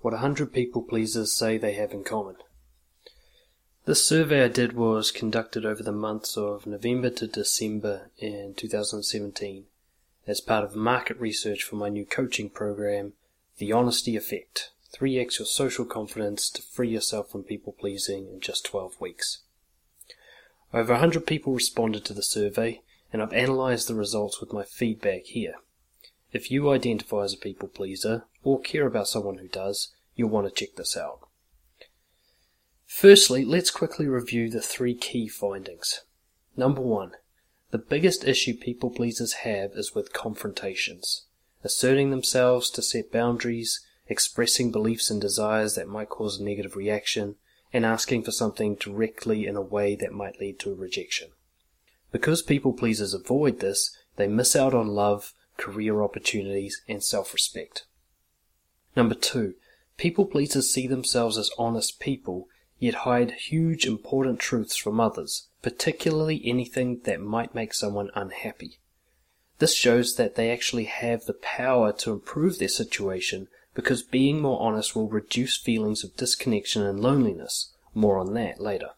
What a 100 people pleasers say they have in common. This survey I did was conducted over the months of November to December in 2017 as part of market research for my new coaching program, The Honesty Effect 3x your social confidence to free yourself from people pleasing in just 12 weeks. Over 100 people responded to the survey, and I've analysed the results with my feedback here. If you identify as a people pleaser or care about someone who does, you'll want to check this out. Firstly, let's quickly review the three key findings. Number one, the biggest issue people pleasers have is with confrontations, asserting themselves to set boundaries, expressing beliefs and desires that might cause a negative reaction, and asking for something directly in a way that might lead to a rejection. Because people pleasers avoid this, they miss out on love, career opportunities, and self respect. Number two, people pleasers see themselves as honest people, yet hide huge important truths from others, particularly anything that might make someone unhappy. This shows that they actually have the power to improve their situation because being more honest will reduce feelings of disconnection and loneliness. More on that later.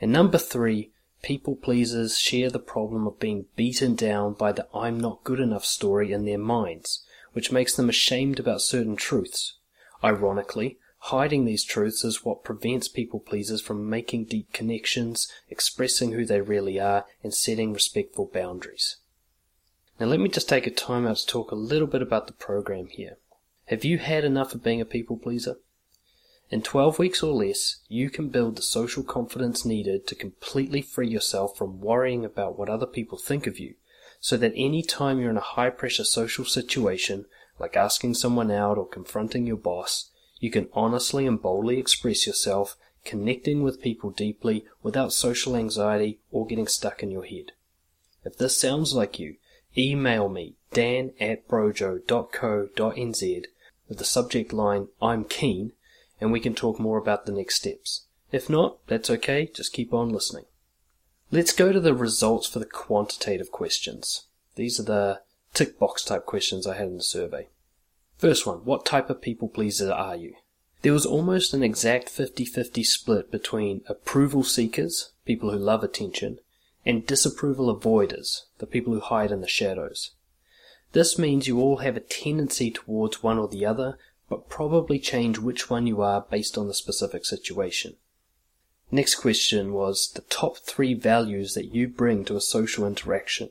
And number three, people pleasers share the problem of being beaten down by the I'm not good enough story in their minds, which makes them ashamed about certain truths. Ironically, hiding these truths is what prevents people pleasers from making deep connections, expressing who they really are, and setting respectful boundaries. Now let me just take a time out to talk a little bit about the program here. Have you had enough of being a people pleaser? In 12 weeks or less, you can build the social confidence needed to completely free yourself from worrying about what other people think of you, so that any time you're in a high pressure social situation, like asking someone out or confronting your boss, you can honestly and boldly express yourself, connecting with people deeply without social anxiety or getting stuck in your head. If this sounds like you, email me dan at brojo.co.nz with the subject line I'm keen and we can talk more about the next steps. If not, that's okay, just keep on listening. Let's go to the results for the quantitative questions. These are the tick box type questions I had in the survey. First one, what type of people pleaser are you? There was almost an exact 50-50 split between approval seekers, people who love attention, and disapproval avoiders, the people who hide in the shadows. This means you all have a tendency towards one or the other, but probably change which one you are based on the specific situation. Next question was the top three values that you bring to a social interaction.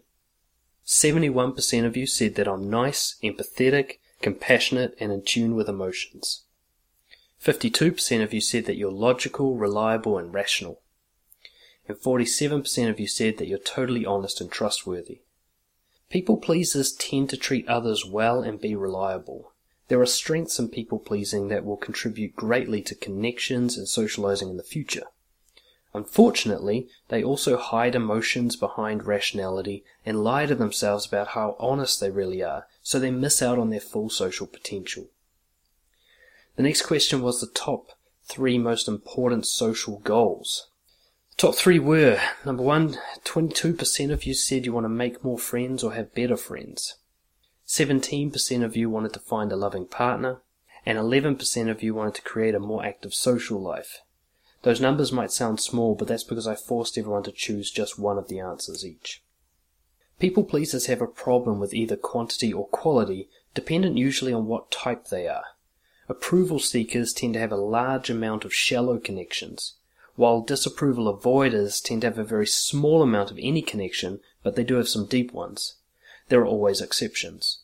71% of you said that I'm nice, empathetic, compassionate, and in tune with emotions. 52% of you said that you're logical, reliable, and rational. And 47% of you said that you're totally honest and trustworthy. People pleasers tend to treat others well and be reliable. There are strengths in people pleasing that will contribute greatly to connections and socializing in the future. Unfortunately, they also hide emotions behind rationality and lie to themselves about how honest they really are, so they miss out on their full social potential. The next question was the top three most important social goals. The top three were number one, 22% of you said you want to make more friends or have better friends. 17% of you wanted to find a loving partner, and 11% of you wanted to create a more active social life. Those numbers might sound small, but that's because I forced everyone to choose just one of the answers each. People pleasers have a problem with either quantity or quality, dependent usually on what type they are. Approval seekers tend to have a large amount of shallow connections, while disapproval avoiders tend to have a very small amount of any connection, but they do have some deep ones. There are always exceptions.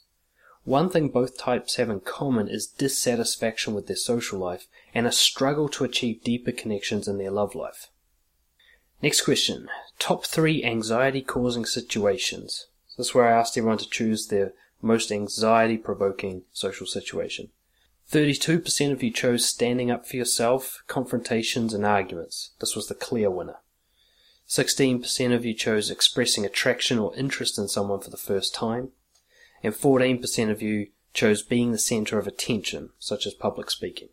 One thing both types have in common is dissatisfaction with their social life and a struggle to achieve deeper connections in their love life. Next question. Top three anxiety causing situations. This is where I asked everyone to choose their most anxiety provoking social situation. 32% of you chose standing up for yourself, confrontations, and arguments. This was the clear winner. 16% of you chose expressing attraction or interest in someone for the first time, and 14% of you chose being the center of attention, such as public speaking.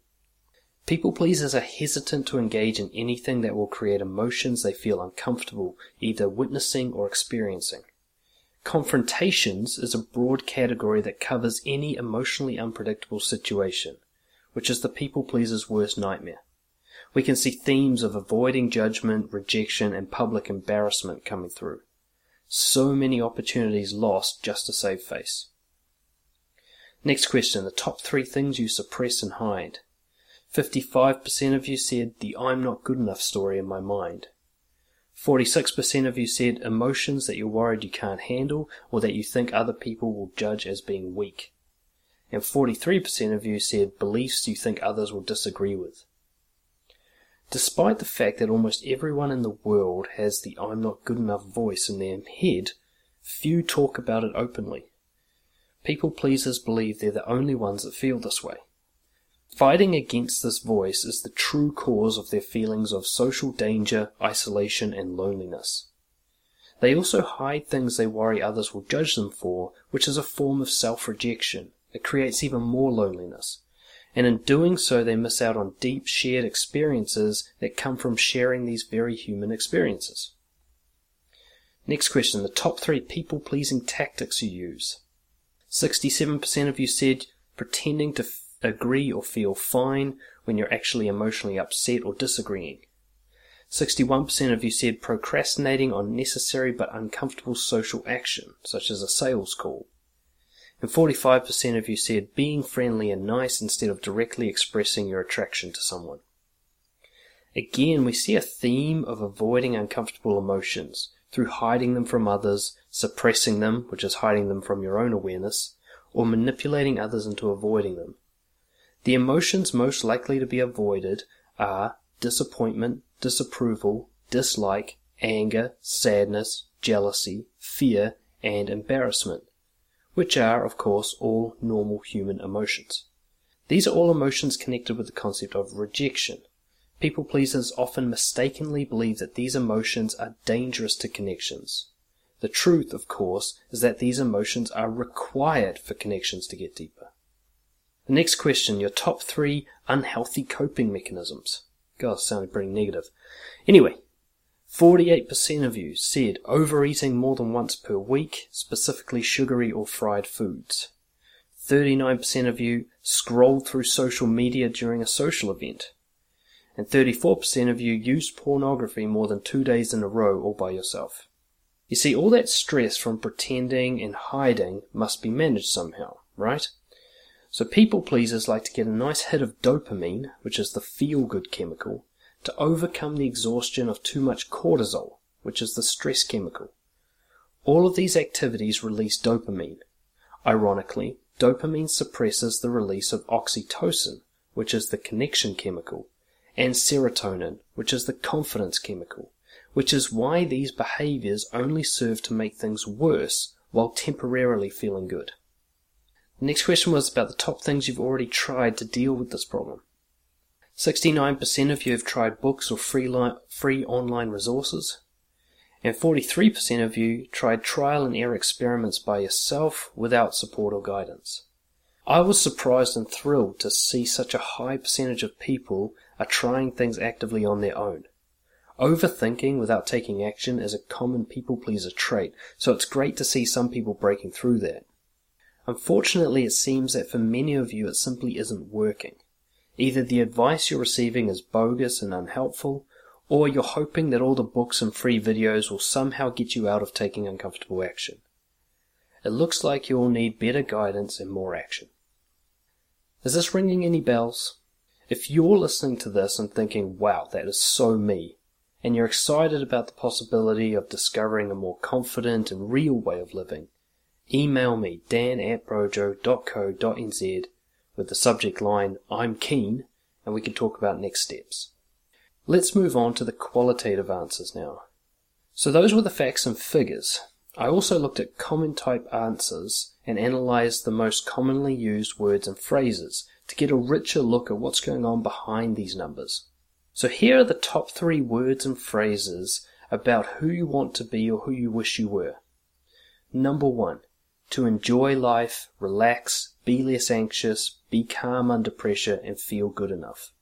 People pleasers are hesitant to engage in anything that will create emotions they feel uncomfortable either witnessing or experiencing. Confrontations is a broad category that covers any emotionally unpredictable situation, which is the people pleaser's worst nightmare. We can see themes of avoiding judgment, rejection, and public embarrassment coming through. So many opportunities lost just to save face. Next question, the top three things you suppress and hide. 55% of you said the I'm not good enough story in my mind. 46% of you said emotions that you're worried you can't handle or that you think other people will judge as being weak. And 43% of you said beliefs you think others will disagree with. Despite the fact that almost everyone in the world has the I'm not good enough voice in their head, few talk about it openly. People pleasers believe they're the only ones that feel this way. Fighting against this voice is the true cause of their feelings of social danger, isolation, and loneliness. They also hide things they worry others will judge them for, which is a form of self rejection. It creates even more loneliness. And in doing so, they miss out on deep shared experiences that come from sharing these very human experiences. Next question the top three people pleasing tactics you use. 67% of you said pretending to agree or feel fine when you're actually emotionally upset or disagreeing. 61% of you said procrastinating on necessary but uncomfortable social action, such as a sales call. And 45% of you said being friendly and nice instead of directly expressing your attraction to someone. Again, we see a theme of avoiding uncomfortable emotions through hiding them from others, suppressing them, which is hiding them from your own awareness, or manipulating others into avoiding them, the emotions most likely to be avoided are disappointment, disapproval, dislike, anger, sadness, jealousy, fear, and embarrassment, which are, of course, all normal human emotions. These are all emotions connected with the concept of rejection. People pleasers often mistakenly believe that these emotions are dangerous to connections. The truth, of course, is that these emotions are required for connections to get deeper. The next question, your top three unhealthy coping mechanisms. God, sounded pretty negative. Anyway, 48% of you said overeating more than once per week, specifically sugary or fried foods. 39% of you scrolled through social media during a social event. And 34% of you used pornography more than two days in a row all by yourself. You see, all that stress from pretending and hiding must be managed somehow, right? So people pleasers like to get a nice hit of dopamine, which is the feel good chemical, to overcome the exhaustion of too much cortisol, which is the stress chemical. All of these activities release dopamine. Ironically, dopamine suppresses the release of oxytocin, which is the connection chemical, and serotonin, which is the confidence chemical, which is why these behaviors only serve to make things worse while temporarily feeling good. The next question was about the top things you've already tried to deal with this problem. 69% of you have tried books or free, li- free online resources, and 43% of you tried trial and error experiments by yourself without support or guidance. I was surprised and thrilled to see such a high percentage of people are trying things actively on their own. Overthinking without taking action is a common people pleaser trait, so it's great to see some people breaking through that. Unfortunately, it seems that for many of you it simply isn't working. Either the advice you're receiving is bogus and unhelpful, or you're hoping that all the books and free videos will somehow get you out of taking uncomfortable action. It looks like you'll need better guidance and more action. Is this ringing any bells? If you're listening to this and thinking, wow, that is so me, and you're excited about the possibility of discovering a more confident and real way of living, email me dan at brojo.co.nz with the subject line I'm keen and we can talk about next steps. Let's move on to the qualitative answers now. So those were the facts and figures. I also looked at common type answers and analyzed the most commonly used words and phrases to get a richer look at what's going on behind these numbers. So here are the top three words and phrases about who you want to be or who you wish you were. Number one, to enjoy life, relax, be less anxious, be calm under pressure, and feel good enough.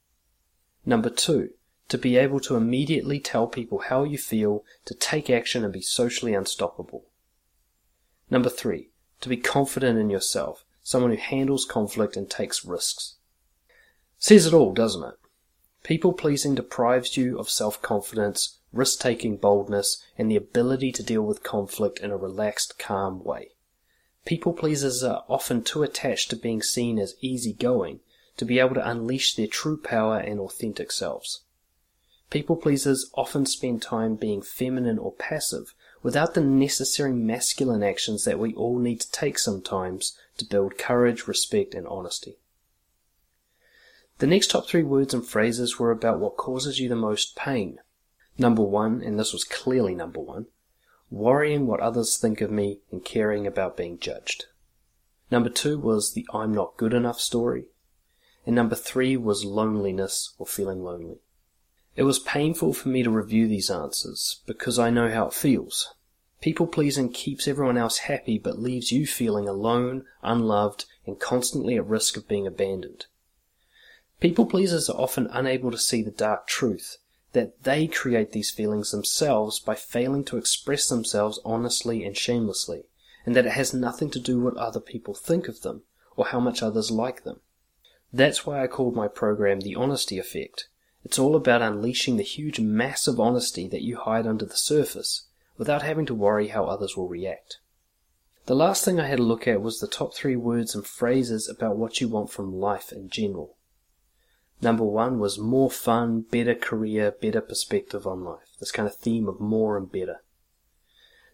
Number two, to be able to immediately tell people how you feel, to take action and be socially unstoppable. Number three, to be confident in yourself, someone who handles conflict and takes risks. Says it all, doesn't it? People pleasing deprives you of self confidence, risk taking boldness, and the ability to deal with conflict in a relaxed, calm way. People pleasers are often too attached to being seen as easy going to be able to unleash their true power and authentic selves. People pleasers often spend time being feminine or passive without the necessary masculine actions that we all need to take sometimes to build courage, respect, and honesty. The next top three words and phrases were about what causes you the most pain. Number one, and this was clearly number one, worrying what others think of me and caring about being judged. Number two was the I'm not good enough story. And number three was loneliness or feeling lonely. It was painful for me to review these answers because I know how it feels. People pleasing keeps everyone else happy but leaves you feeling alone, unloved, and constantly at risk of being abandoned. People pleasers are often unable to see the dark truth that they create these feelings themselves by failing to express themselves honestly and shamelessly, and that it has nothing to do with what other people think of them or how much others like them. That's why I called my program The Honesty Effect. It's all about unleashing the huge mass of honesty that you hide under the surface without having to worry how others will react. The last thing I had a look at was the top three words and phrases about what you want from life in general. Number one was more fun, better career, better perspective on life. This kind of theme of more and better.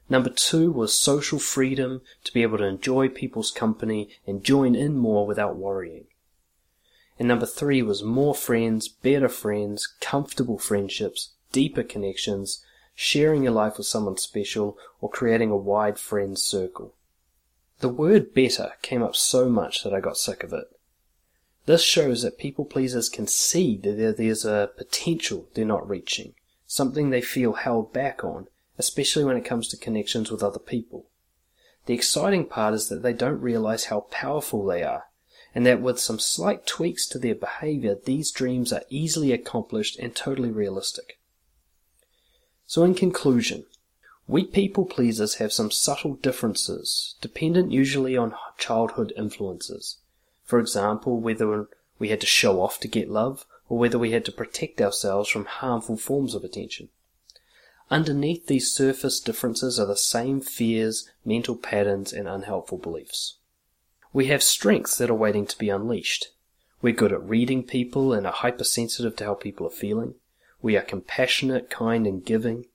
Number two was social freedom to be able to enjoy people's company and join in more without worrying. And number three was more friends, better friends, comfortable friendships, deeper connections, sharing your life with someone special, or creating a wide friends circle. The word better came up so much that I got sick of it. This shows that people pleasers can see that there's a potential they're not reaching, something they feel held back on, especially when it comes to connections with other people. The exciting part is that they don't realize how powerful they are, and that with some slight tweaks to their behavior, these dreams are easily accomplished and totally realistic. So in conclusion, we people pleasers have some subtle differences, dependent usually on childhood influences. For example, whether we had to show off to get love, or whether we had to protect ourselves from harmful forms of attention. Underneath these surface differences are the same fears, mental patterns, and unhelpful beliefs. We have strengths that are waiting to be unleashed. We're good at reading people and are hypersensitive to how people are feeling. We are compassionate, kind, and giving.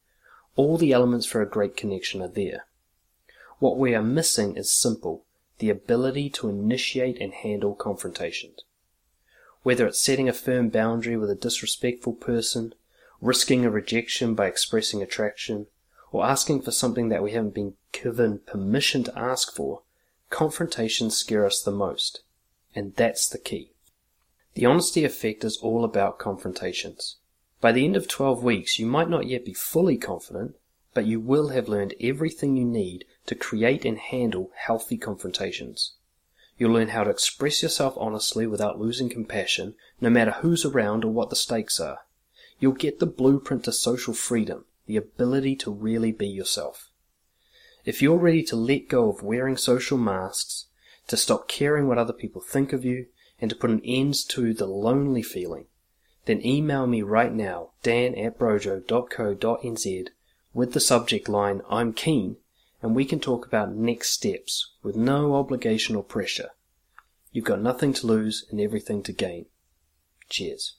All the elements for a great connection are there. What we are missing is simple the ability to initiate and handle confrontations. Whether it's setting a firm boundary with a disrespectful person, risking a rejection by expressing attraction, or asking for something that we haven't been given permission to ask for, confrontations scare us the most. And that's the key. The honesty effect is all about confrontations. By the end of 12 weeks, you might not yet be fully confident, but you will have learned everything you need to create and handle healthy confrontations. You'll learn how to express yourself honestly without losing compassion, no matter who's around or what the stakes are. You'll get the blueprint to social freedom, the ability to really be yourself. If you're ready to let go of wearing social masks, to stop caring what other people think of you, and to put an end to the lonely feeling, then email me right now, dan at brojo.co.nz, with the subject line I'm keen and we can talk about next steps with no obligation or pressure. You've got nothing to lose and everything to gain. Cheers.